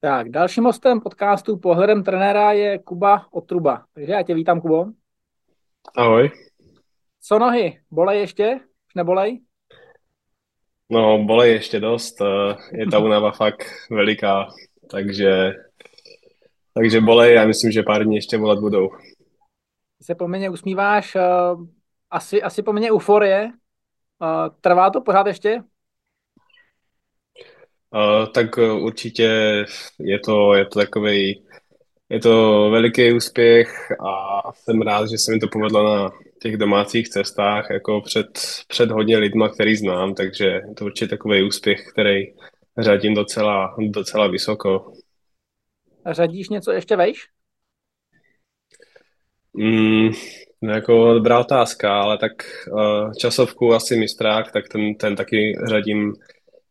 Tak, dalším hostem podcastu Pohledem trenéra je Kuba Otruba. Takže já tě vítám, Kubo. Ahoj. Co nohy? Bolej ještě? Už nebolej? No, bolej ještě dost. eh, Je ta únava fakt veliká, takže, takže bolej a myslím, že pár dní ještě volat budou. Ty se poměrně usmíváš, eh, asi, asi poměrně euforie. Eh, Trvá to pořád ještě? Eh, Tak eh, určitě je to, je to takový, je to veliký úspěch a jsem rád, že se mi to povedlo na těch domácích cestách, jako před, před hodně lidma, který znám, takže je to určitě takový úspěch, který řadím docela, docela vysoko. Řadíš něco ještě vejš? Mm, no jako dobrá otázka, ale tak uh, časovku asi mistrák, tak ten, ten taky řadím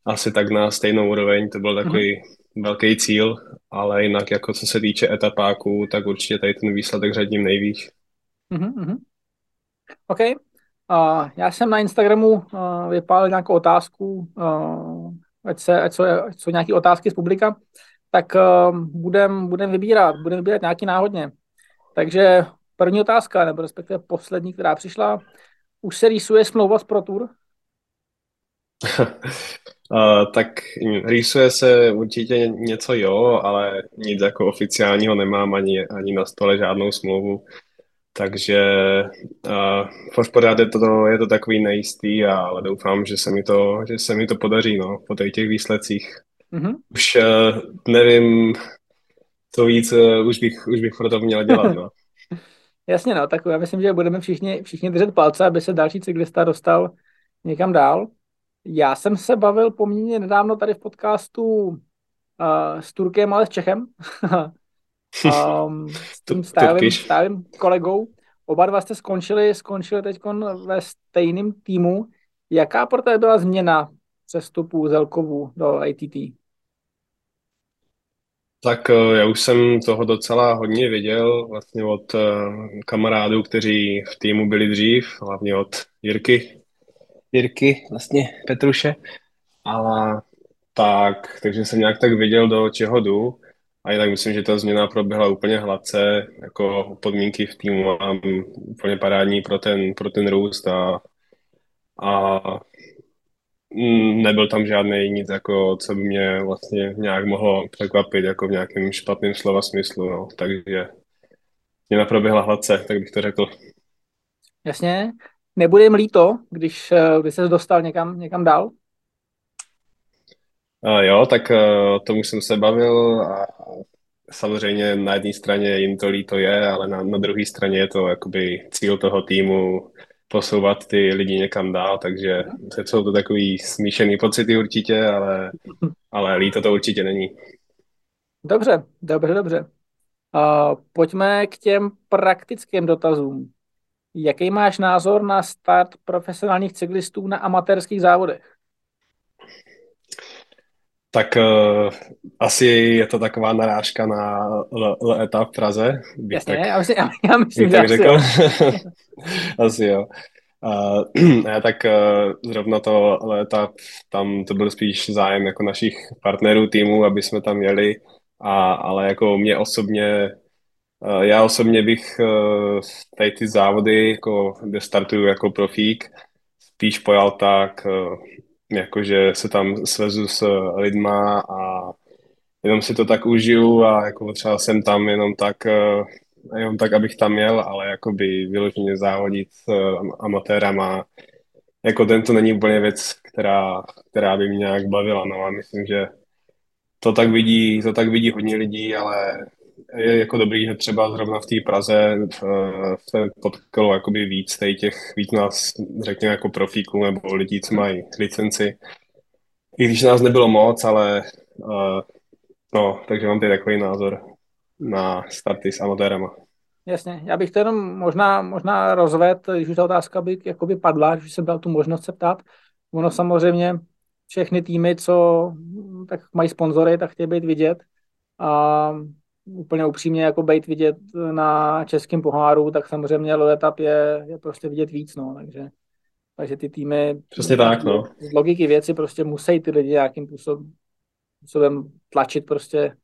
asi tak na stejnou úroveň, to byl takový velký cíl, ale jinak jako co se týče etapáků, tak určitě tady ten výsledek řadím nejvíc. mhm, mhm. OK. Uh, já jsem na Instagramu uh, vypálil nějakou otázku, uh, ať, se, ať, jsou, ať jsou nějaké otázky z publika, tak uh, budem, budem vybírat, budem vybírat nějaký náhodně. Takže první otázka, nebo respektive poslední, která přišla, už se rýsuje smlouva s Pro Tour? Uh, tak rýsuje se určitě něco jo, ale nic jako oficiálního nemám ani, ani na stole žádnou smlouvu. Takže uh, pořád je to, je to takový nejistý, ale doufám, že se mi to, že se mi to podaří no, po těch, těch výsledcích. Mhm. Už uh, nevím, co víc uh, už bych, už bych pro to měl dělat. No. Jasně, no, tak já myslím, že budeme všichni, všichni držet palce, aby se další cyklista dostal někam dál. Já jsem se bavil poměrně nedávno tady v podcastu uh, s Turkem, ale s Čechem. um, s tím stálým, Turkish. stálým kolegou. Oba dva jste skončili, skončili teď ve stejném týmu. Jaká pro tebe byla změna přestupu Zelkovu do ATT? Tak uh, já už jsem toho docela hodně věděl vlastně od uh, kamarádů, kteří v týmu byli dřív, hlavně od Jirky, Jirky, vlastně Petruše. A tak, takže jsem nějak tak věděl, do čeho jdu. A jinak myslím, že ta změna proběhla úplně hladce, jako podmínky v týmu mám úplně parádní pro ten, pro ten růst a, a nebyl tam žádný nic, jako, co by mě vlastně nějak mohlo překvapit, jako v nějakém špatném slova smyslu, no. Takže změna proběhla hladce, tak bych to řekl. Jasně. Nebude jim líto, když, eh, když se dostal někam, někam dál? A jo, tak uh, o tom už jsem se bavil a samozřejmě na jedné straně jim to líto je, ale na, na druhé straně je to jakoby cíl toho týmu posouvat ty lidi někam dál, takže jsou to takový smíšený pocity určitě, ale, ale líto to určitě není. Dobře, dobře, dobře. Uh, pojďme k těm praktickým dotazům. Jaký máš názor na start profesionálních cyklistů na amatérských závodech? Tak uh, asi je to taková narážka na L, L etap v Praze, Jasně, tak, já myslím, já, myslím tak asi řekl. jo. Asi jo. Uh, ne, tak uh, zrovna to léta, tam to byl spíš zájem jako našich partnerů týmu, aby jsme tam jeli, a, ale jako mě osobně, já osobně bych uh, tady ty závody, jako, kde startuju jako profík, spíš pojal tak, uh, jakože se tam svezu s lidma a jenom si to tak užiju a jako třeba jsem tam jenom tak, jenom tak, abych tam jel, ale jakoby vyloženě závodit s amatérama, jako ten to není úplně věc, která, která by mě nějak bavila, no a myslím, že to tak vidí, to tak vidí hodně lidí, ale je jako dobrý, že třeba zrovna v té Praze uh, se potkalo jakoby víc tady těch, víc nás, řekněme, jako profíků nebo lidí, co mají licenci. I když nás nebylo moc, ale uh, no, takže mám tady takový názor na starty s amatérama. Jasně, já bych to jenom možná, možná rozvedl, když už ta otázka by jakoby padla, když jsem dal tu možnost se ptát. Ono samozřejmě všechny týmy, co tak mají sponzory, tak chtějí být vidět. A úplně upřímně jako být vidět na českém poháru, tak samozřejmě Loetap je, je prostě vidět víc, no, takže, takže ty týmy Přesně tak, no. z logiky věci prostě musí ty lidi nějakým způsobem, způsobem tlačit prostě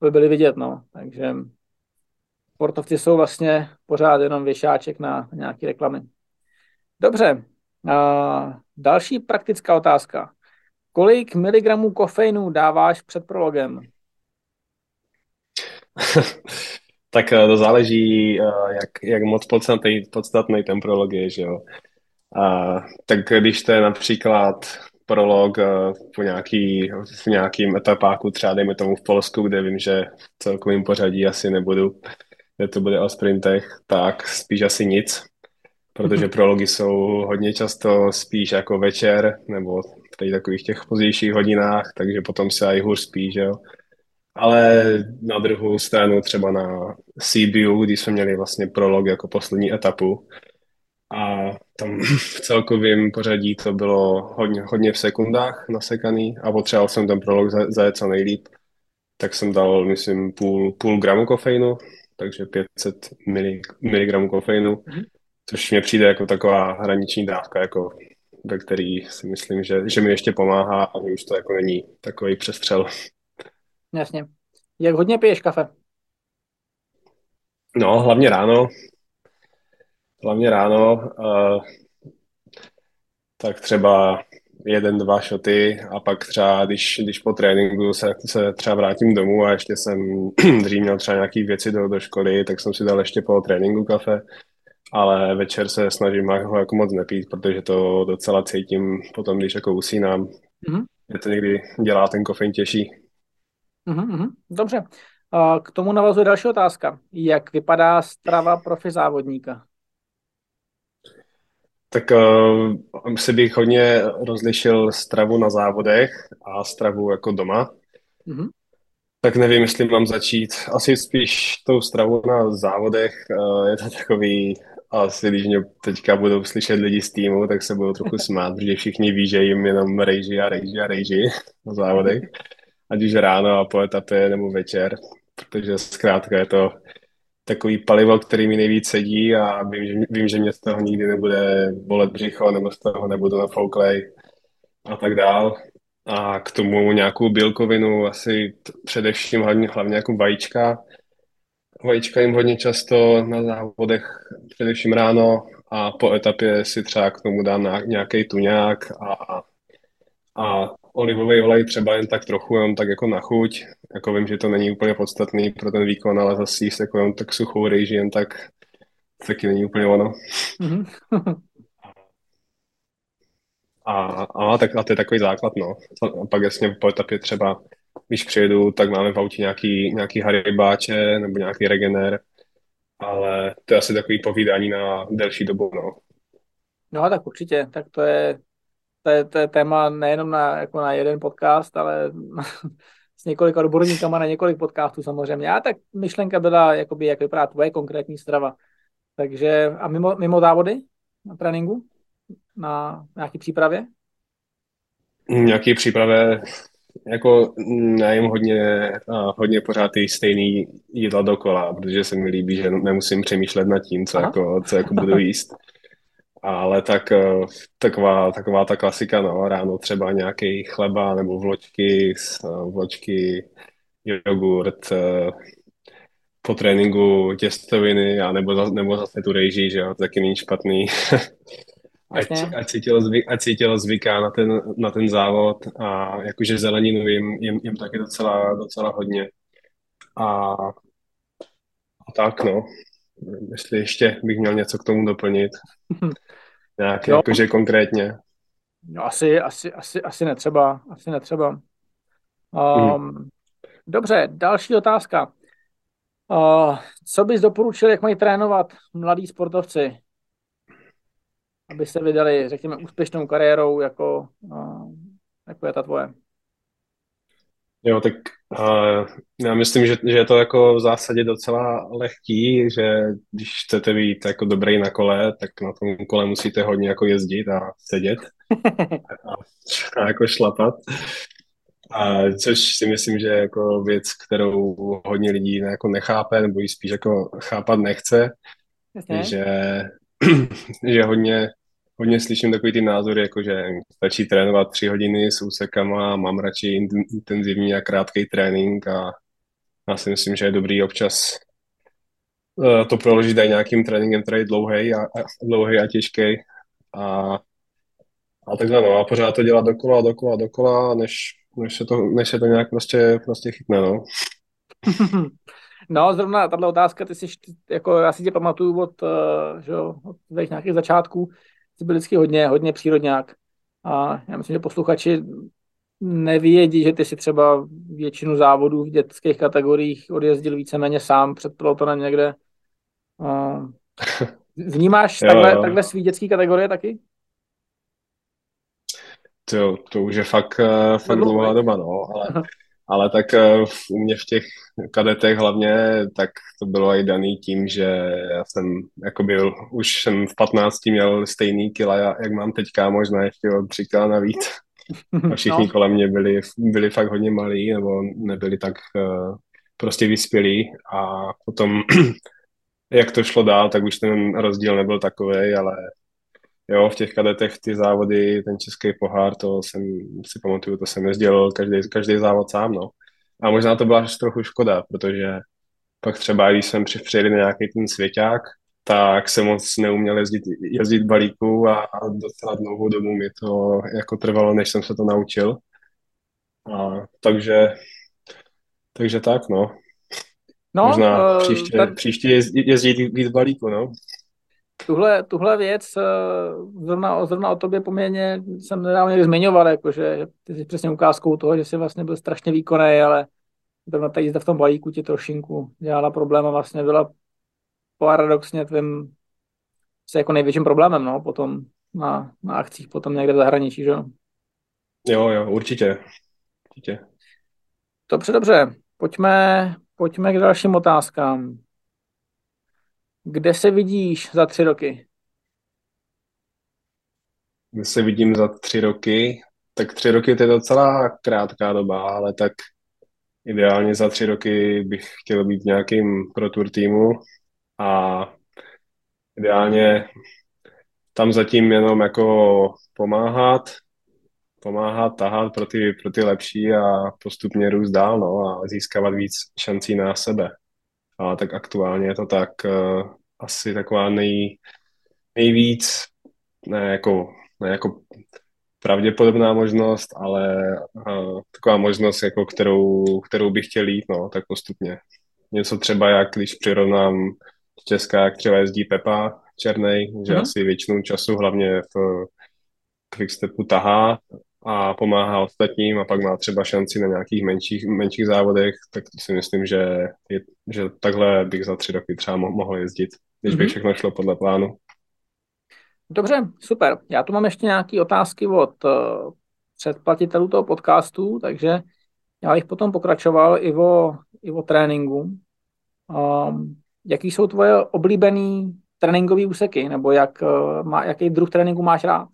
by byly vidět, no. Takže sportovci jsou vlastně pořád jenom věšáček na nějaké reklamy. Dobře, a další praktická otázka. Kolik miligramů kofeinu dáváš před prologem? tak eh, to záleží, eh, jak, jak moc podstatný, podstatný ten prolog je, že jo. A, tak když to je například prolog eh, po nějaký, v nějakým etapáku, třeba dejme tomu v Polsku, kde vím, že v celkovém pořadí asi nebudu, kde to bude o sprintech, tak spíš asi nic, protože mhm. prology jsou hodně často spíš jako večer nebo v takových těch pozdějších hodinách, takže potom se i hůř spí, že jo. Ale na druhou stranu třeba na CBU, když jsme měli vlastně prolog jako poslední etapu, a tam v celkovém pořadí to bylo hodně, hodně v sekundách nasekaný a potřeboval jsem ten prolog zajet co nejlíp, tak jsem dal, myslím, půl, půl gramu kofeinu, takže 500 mg kofeinu, mm-hmm. což mě přijde jako taková hraniční dávka, jako ve který si myslím, že, že mi ještě pomáhá a už to jako není takový přestřel. Jasně. Jak hodně piješ kafe? No, hlavně ráno. Hlavně ráno. Uh, tak třeba jeden, dva šoty a pak třeba, když, když po tréninku se, se třeba vrátím domů a ještě jsem dřív měl třeba nějaké věci do, do školy, tak jsem si dal ještě po tréninku kafe, ale večer se snažím ho jako moc nepít, protože to docela cítím potom, když jako usínám. Mm-hmm. Je to někdy dělá ten kofein těžší. Mm-hmm, dobře. K tomu navazuje další otázka. Jak vypadá strava profi závodníka? Tak uh, si bych hodně rozlišil stravu na závodech a stravu jako doma. Mm-hmm. Tak nevím, jestli mám začít. Asi spíš tou stravu na závodech. Uh, je to takový, asi když mě teďka budou slyšet lidi z týmu, tak se budou trochu smát, protože všichni ví, že jim jenom rejži a rejži a rejži na závodech. Ať už ráno a po etapě nebo večer, protože zkrátka je to takový palivo, který mi nejvíc sedí a vím, že, vím, že mě z toho nikdy nebude bolet břicho nebo z toho nebudu nafouklej a tak dál. A k tomu nějakou bílkovinu, asi především hlavně, hlavně jako vajíčka. Vajíčka jim hodně často na závodech, především ráno a po etapě si třeba k tomu dám nějaký tuňák a, a olivový olej třeba jen tak trochu, jen tak jako na chuť. Jako vím, že to není úplně podstatný pro ten výkon, ale zase jíst jako jen tak suchou rejži, jen tak taky není úplně ono. Mm-hmm. a, a, tak, a to je takový základ, no. A pak jasně po etapě třeba, když přijedu, tak máme v autě nějaký, nějaký haribáče nebo nějaký regener, ale to je asi takový povídání na delší dobu, no. No tak určitě, tak to je to je, to je téma nejenom na, jako na jeden podcast, ale s několika odborníkama na několik podcastů samozřejmě. A tak myšlenka byla, jakoby, jak vypadá tvoje konkrétní strava. Takže a mimo, mimo závody na tréninku? Na nějaký přípravě? Nějaký přípravě jako nejím hodně, hodně pořád ty stejný jídla dokola, protože se mi líbí, že nemusím přemýšlet nad tím, co, jako, co jako budu jíst. Ale tak eh, taková, taková ta klasika, no, ráno třeba nějaký chleba nebo vločky, eh, vločky, jogurt, eh, po tréninku těstoviny, a nebo, zase, nebo zase tu rejží, že jo, to taky není špatný. ať, ať, si tělo zvyk, ať si tělo zvyká na ten, na ten závod a jakože zeleninu jim, jim, jim taky docela, docela hodně. A, a tak, no. Jestli ještě bych měl něco k tomu doplnit. Nějak jo. jakože konkrétně. No, asi, asi, asi, asi netřeba. Asi netřeba. Um, hmm. Dobře, další otázka. Uh, co bys doporučil, jak mají trénovat mladí sportovci, aby se vydali, řekněme, úspěšnou kariérou, jako, uh, jako je ta tvoje? Jo, tak uh, já myslím, že, že je to jako v zásadě docela lehký, že když chcete být jako dobrý na kole, tak na tom kole musíte hodně jako jezdit a sedět a, a jako šlapat. A což si myslím, že je jako věc, kterou hodně lidí jako nechápe, nebo ji spíš jako chápat nechce, okay. že, že hodně hodně slyším takový ty názory, jako že stačí trénovat tři hodiny s úsekama, mám radši intenzivní a krátký trénink a, já si myslím, že je dobrý občas uh, to proložit i nějakým tréninkem, který je dlouhý a, a, dlouhý a těžký. A, a takhle no, a pořád to dělat dokola, dokola, dokola, než, než, se, to, než se to nějak prostě, prostě chytne, no. No, zrovna tahle otázka, ty jsi, jako já si tě pamatuju od, uh, že, od nějakých začátků, jsi byl vždycky hodně, hodně přírodňák. A já myslím, že posluchači nevědí, že ty si třeba většinu závodů v dětských kategoriích odjezdil víceméně sám před pelotonem někde. Vnímáš takhle, jo. takhle svý dětský kategorie taky? To, to už je fakt, uh, fakt dlouhá doba, no, ale ale tak uh, u mě v těch kadetech hlavně, tak to bylo i daný tím, že já jsem jako byl, už jsem v 15 měl stejný kila, jak mám teďka, možná ještě o tři kila navíc. A všichni no. kolem mě byli, byli fakt hodně malí, nebo nebyli tak uh, prostě vyspělí a potom jak to šlo dál, tak už ten rozdíl nebyl takový, ale jo, v těch kadetech ty závody, ten český pohár, to jsem si pamatuju, to jsem jezdil každý, každý závod sám, no. A možná to byla až trochu škoda, protože pak třeba, když jsem přijeli na nějaký ten svěťák, tak jsem moc neuměl jezdit, jezdit balíku a, a docela dlouhou dobu mi to jako trvalo, než jsem se to naučil. A, takže, takže tak, no. No, Možná uh, příště, ten... příště jezdit, jezdit víc balíku, no tuhle, tuhle věc eh, zrovna, zrovna o tobě poměrně jsem nedávno někdy zmiňoval, jakože ty jsi přesně ukázkou toho, že jsi vlastně byl strašně výkonný, ale zrovna ta jízda v tom balíku ti trošinku dělala problém a vlastně byla paradoxně tvým se jako největším problémem, no, potom na, na akcích potom někde v zahraničí, že jo? Jo, určitě. Určitě. Dobře, dobře. Pojďme, pojďme k dalším otázkám. Kde se vidíš za tři roky? Kde se vidím za tři roky? Tak tři roky to je docela krátká doba, ale tak ideálně za tři roky bych chtěl být v nějakým pro tour týmu a ideálně tam zatím jenom jako pomáhat, pomáhat, tahat pro ty, pro ty lepší a postupně růst dál no, a získávat víc šancí na sebe. A tak aktuálně je to tak uh, asi taková nej, nejvíc, ne jako, ne jako pravděpodobná možnost, ale uh, taková možnost, jako kterou, kterou bych chtěl jít, no, tak postupně. Něco třeba, jak když přirovnám Česká, jak třeba jezdí Pepa Černej, že mm-hmm. asi většinu času hlavně v quickstepu tahá a pomáhá ostatním a pak má třeba šanci na nějakých menších, menších závodech, tak si myslím, že, je, že takhle bych za tři roky třeba mohl jezdit, když by mm-hmm. všechno šlo podle plánu. Dobře, super. Já tu mám ještě nějaké otázky od uh, předplatitelů toho podcastu, takže já bych potom pokračoval i o, i o tréninku. Um, jaký jsou tvoje oblíbený tréninkové úseky, nebo jak, uh, má, jaký druh tréninku máš rád?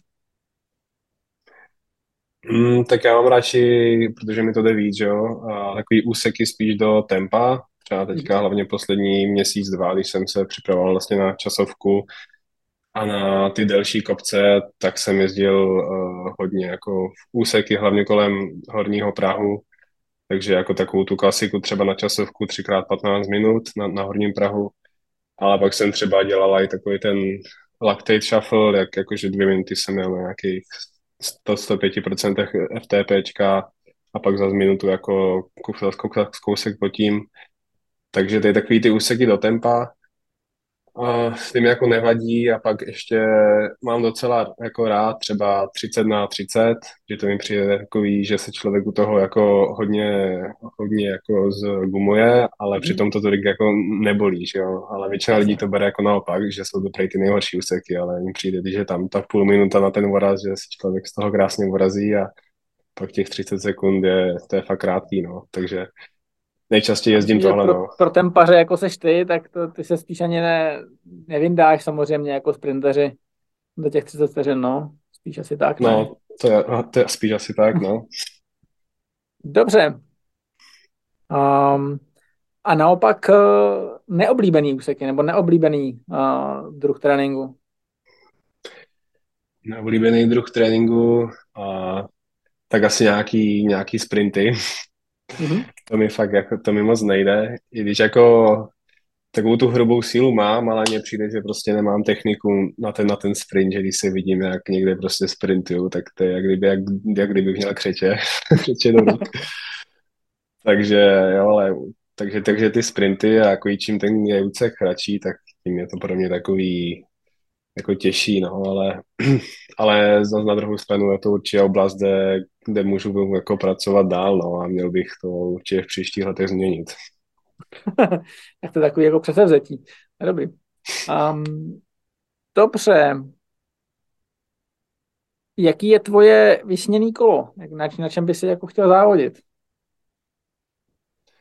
Mm, tak já mám radši, protože mi to jde víc, jo, a takový úseky spíš do tempa, třeba teďka mhm. hlavně poslední měsíc, dva, když jsem se připravoval vlastně na časovku a na ty delší kopce, tak jsem jezdil uh, hodně jako v úseky, hlavně kolem horního Prahu, takže jako takovou tu klasiku třeba na časovku 3x15 minut na, na horním Prahu, ale pak jsem třeba dělal i takový ten lactate shuffle, jak jakože dvě minuty jsem měl nějakých 100-105% FTPčka a pak za minutu jako kousek pod tím. Takže to je takový ty úseky do tempa, a s tím jako nevadí a pak ještě mám docela jako rád třeba 30 na 30, že to mi přijde takový, že se člověk u toho jako hodně, hodně jako zgumuje, ale mm. přitom to tolik jako nebolí, že jo, ale většina lidí to bere jako naopak, že jsou to ty nejhorší úseky, ale jim přijde, že tam ta půl minuta na ten voraz, že si člověk z toho krásně vorazí a pak těch 30 sekund je, to je fakt krátký, no, takže nejčastěji jezdím tohle. Pro, no. pro tempaře, jako seš ty, tak to, ty se spíš ani ne, nevyndáš samozřejmě jako sprinteři do těch 30 vteřin, no. Spíš asi tak, ne? No, to je, to je spíš asi tak, no. Dobře. Um, a naopak uh, neoblíbený úseky, nebo neoblíbený uh, druh tréninku? Neoblíbený druh tréninku, uh, tak asi nějaký, nějaký sprinty. Mm-hmm. To mi fakt jako, to mi moc nejde. I když jako takovou tu hrubou sílu mám, ale mně přijde, že prostě nemám techniku na ten, na ten sprint, že když se vidím, jak někde prostě sprintuju, tak to je jak kdyby, jak, jak kdyby měl křeče, křeče do ruk. takže jo, ale takže, takže ty sprinty a jako čím ten je úsek kratší, tak tím je to pro mě takový jako těžší, no, ale, ale zase na druhou stranu je to určitě oblast, kde, kde můžu jako pracovat dál, no, a měl bych to určitě v příštích letech změnit. tak to je takový jako přesevzetí. Dobrý. Um, dobře. Jaký je tvoje vysněný kolo? Na, na čem by si jako chtěl závodit?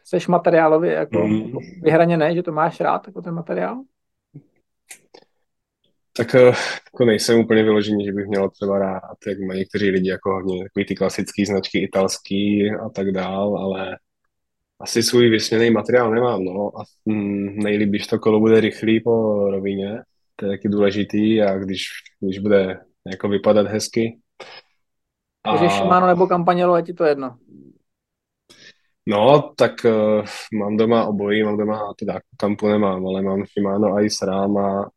Seš materiálově jako mm. vyhraněný, že to máš rád, jako ten materiál? Tak eh, jako nejsem úplně vyložený, že bych měl třeba rád, jak mají někteří lidi, jako hodně takový ty klasické značky italský a tak dál, ale asi svůj vysměný materiál nemám, no. A mm, nejlíp, když to kolo bude rychlý po rovině, to je taky důležitý a když, když bude jako vypadat hezky. A... Takže Shimano nebo Campagnolo, je ti to jedno? No, tak uh, mám doma obojí, mám doma, teda kampu nemám, ale mám Shimano i SRAM a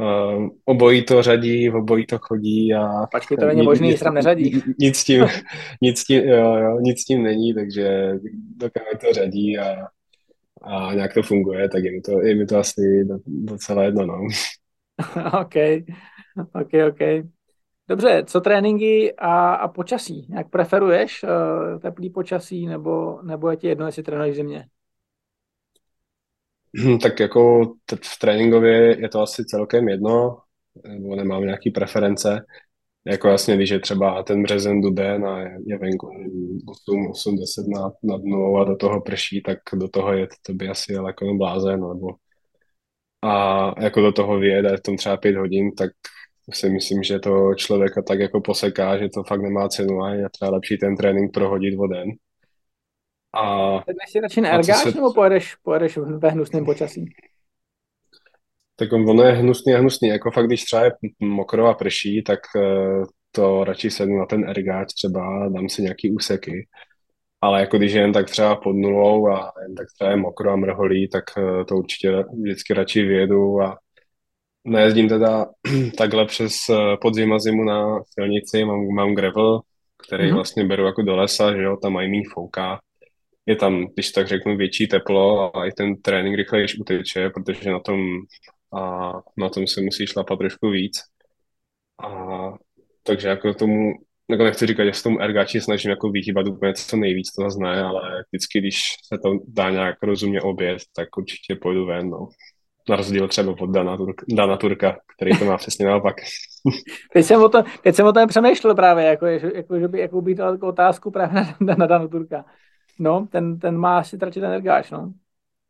uh, obojí to řadí, v obojí to chodí a... Počkej, to není možný, SRAM neřadí. Nic s tím, nic s tím, jo, jo, nic s tím není, takže dokud to řadí a, a nějak to funguje, tak je mi to, je mi to asi docela jedno, no. OK, OK, OK. Dobře, co tréninky a, a počasí? Jak preferuješ uh, teplý počasí nebo, nebo je ti jedno, jestli trénuješ v zimě? Hm, tak jako v tréninkově je to asi celkem jedno, nebo nemám nějaký preference. Jako jasně, když je třeba ten březen, duben a je venku 8, 8 10 na, na dnu a do toho prší, tak do toho je to by asi jako blázen, nebo a jako do toho vyjede v tom třeba pět hodin, tak si myslím, že to člověka tak jako poseká, že to fakt nemá cenu a je třeba lepší ten trénink prohodit voden. A, Jdeš si radši na se... nebo pojedeš, pojedeš ve hnusném počasí? Tak ono je hnusný a hnusný. Jako fakt, když třeba je mokro a prší, tak eh, to radši sednu na ten ergáč třeba, dám si nějaký úseky. Ale jako když je jen tak třeba pod nulou a jen tak třeba je mokro a mrholí, tak eh, to určitě vždycky radši vyjedu a Nejezdím teda takhle přes eh, podzim a zimu na silnici, mám, mám gravel, který mm-hmm. vlastně beru jako do lesa, že jo, tam mají méně fouká. Je tam, když tak řeknu, větší teplo a i ten trénink rychlejš uteče, protože na tom, a na tom se musí šlapat trošku víc. A takže jako tomu, jako nechci říkat, že se tomu ergáči snažím jako vyhýbat úplně co nejvíc, to zase ne, ale vždycky, když se to dá nějak rozumně obět, tak určitě pojdu ven, no. Na rozdíl třeba od Dana, Turka, Dana Turka, který to má přesně naopak. teď, jsem o to, teď jsem o tom přemýšlel právě, jako, jako, že by jako být otázku právě na, na Dana Turka. No, ten, ten má asi radši ten ergáč, no.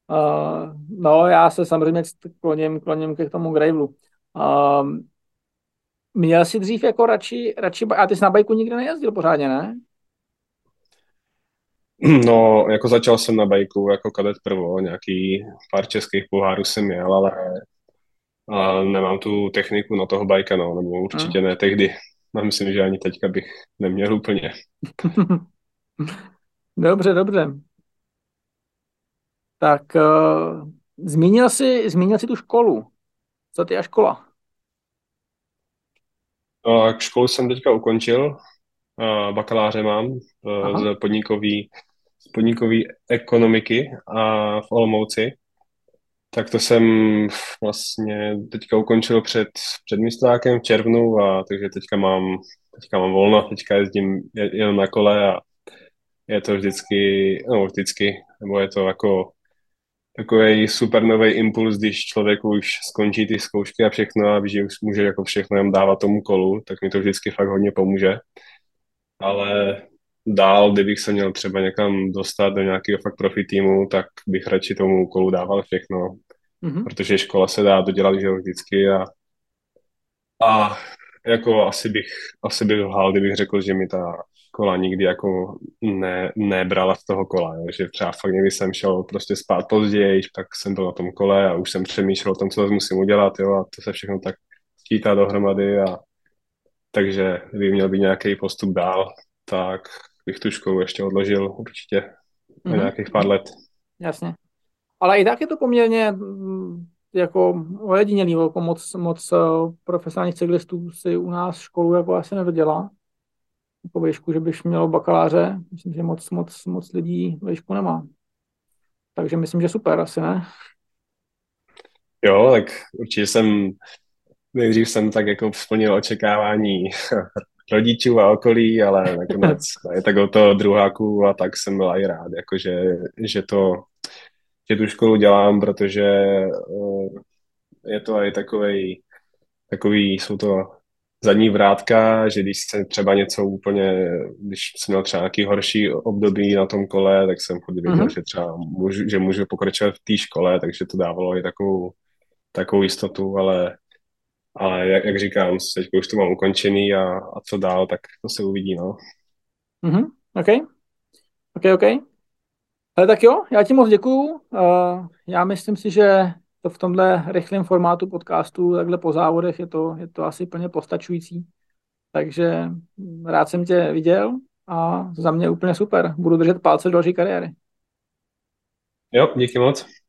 Uh, no, já se samozřejmě kloním, kloním k tomu Gravelu. Uh, měl jsi dřív jako radši, radši, a ty jsi na bajku nikdy nejezdil pořádně, ne? No, jako začal jsem na bajku jako kadet prvo, nějaký pár českých pohárů jsem měl, ale a nemám tu techniku na toho bajka, no, nebo určitě hmm. ne tehdy. A myslím, že ani teďka bych neměl úplně. dobře, dobře. Tak uh, zmínil jsi, zmínil jsi tu školu. Co ty a škola? Uh, školu jsem teďka ukončil. Uh, bakaláře mám uh, z podnikový podnikové ekonomiky a v Olomouci. Tak to jsem vlastně teďka ukončil před předmistrákem v červnu a takže teďka mám, teďka mám volno, teďka jezdím jenom na kole a je to vždycky, no vždycky, nebo je to jako takový super nový impuls, když člověk už skončí ty zkoušky a všechno a ví, že už může jako všechno jen dávat tomu kolu, tak mi to vždycky fakt hodně pomůže. Ale dál, kdybych se měl třeba někam dostat do nějakého fakt profi týmu, tak bych radši tomu úkolu dával všechno, mm-hmm. protože škola se dá dodělat že vždycky a, a jako asi bych, asi bych lhal, kdybych řekl, že mi ta škola nikdy jako ne, nebrala z toho kola, jo. že třeba fakt někdy jsem šel prostě spát později, tak jsem byl na tom kole a už jsem přemýšlel o tom, co musím udělat, jo, a to se všechno tak skýtá dohromady a takže kdyby měl být nějaký postup dál, tak bych tu školu ještě odložil určitě mm-hmm. nějakých pár let. Jasně. Ale i tak je to poměrně jako ojedinělý, jako moc, moc eh, profesionálních cyklistů si u nás školu jako asi nedodělá. Jako výšku, že bych měl bakaláře, myslím, že moc, moc, moc lidí výšku nemá. Takže myslím, že super, asi ne? Jo, tak určitě jsem, nejdřív jsem tak jako splnil očekávání rodičů a okolí, ale nakonec je tak o to druháku a tak jsem byl i rád, jakože, že to, že tu školu dělám, protože uh, je to i takový, takový, jsou to zadní vrátka, že když se třeba něco úplně, když jsem měl třeba nějaký horší období na tom kole, tak jsem chodil věděl, mm-hmm. že třeba můžu, že můžu pokračovat v té škole, takže to dávalo i takovou, takovou jistotu, ale, ale jak, jak říkám, teď už to mám ukončený a, a co dál, tak to se uvidí, no. Mm-hmm. OK. OK, OK. Ale tak jo, já ti moc děkuju. Uh, já myslím si, že to v tomhle rychlém formátu podcastu, takhle po závodech, je to, je to asi plně postačující. Takže rád jsem tě viděl a za mě úplně super. Budu držet palce do další kariéry. Jo, díky moc.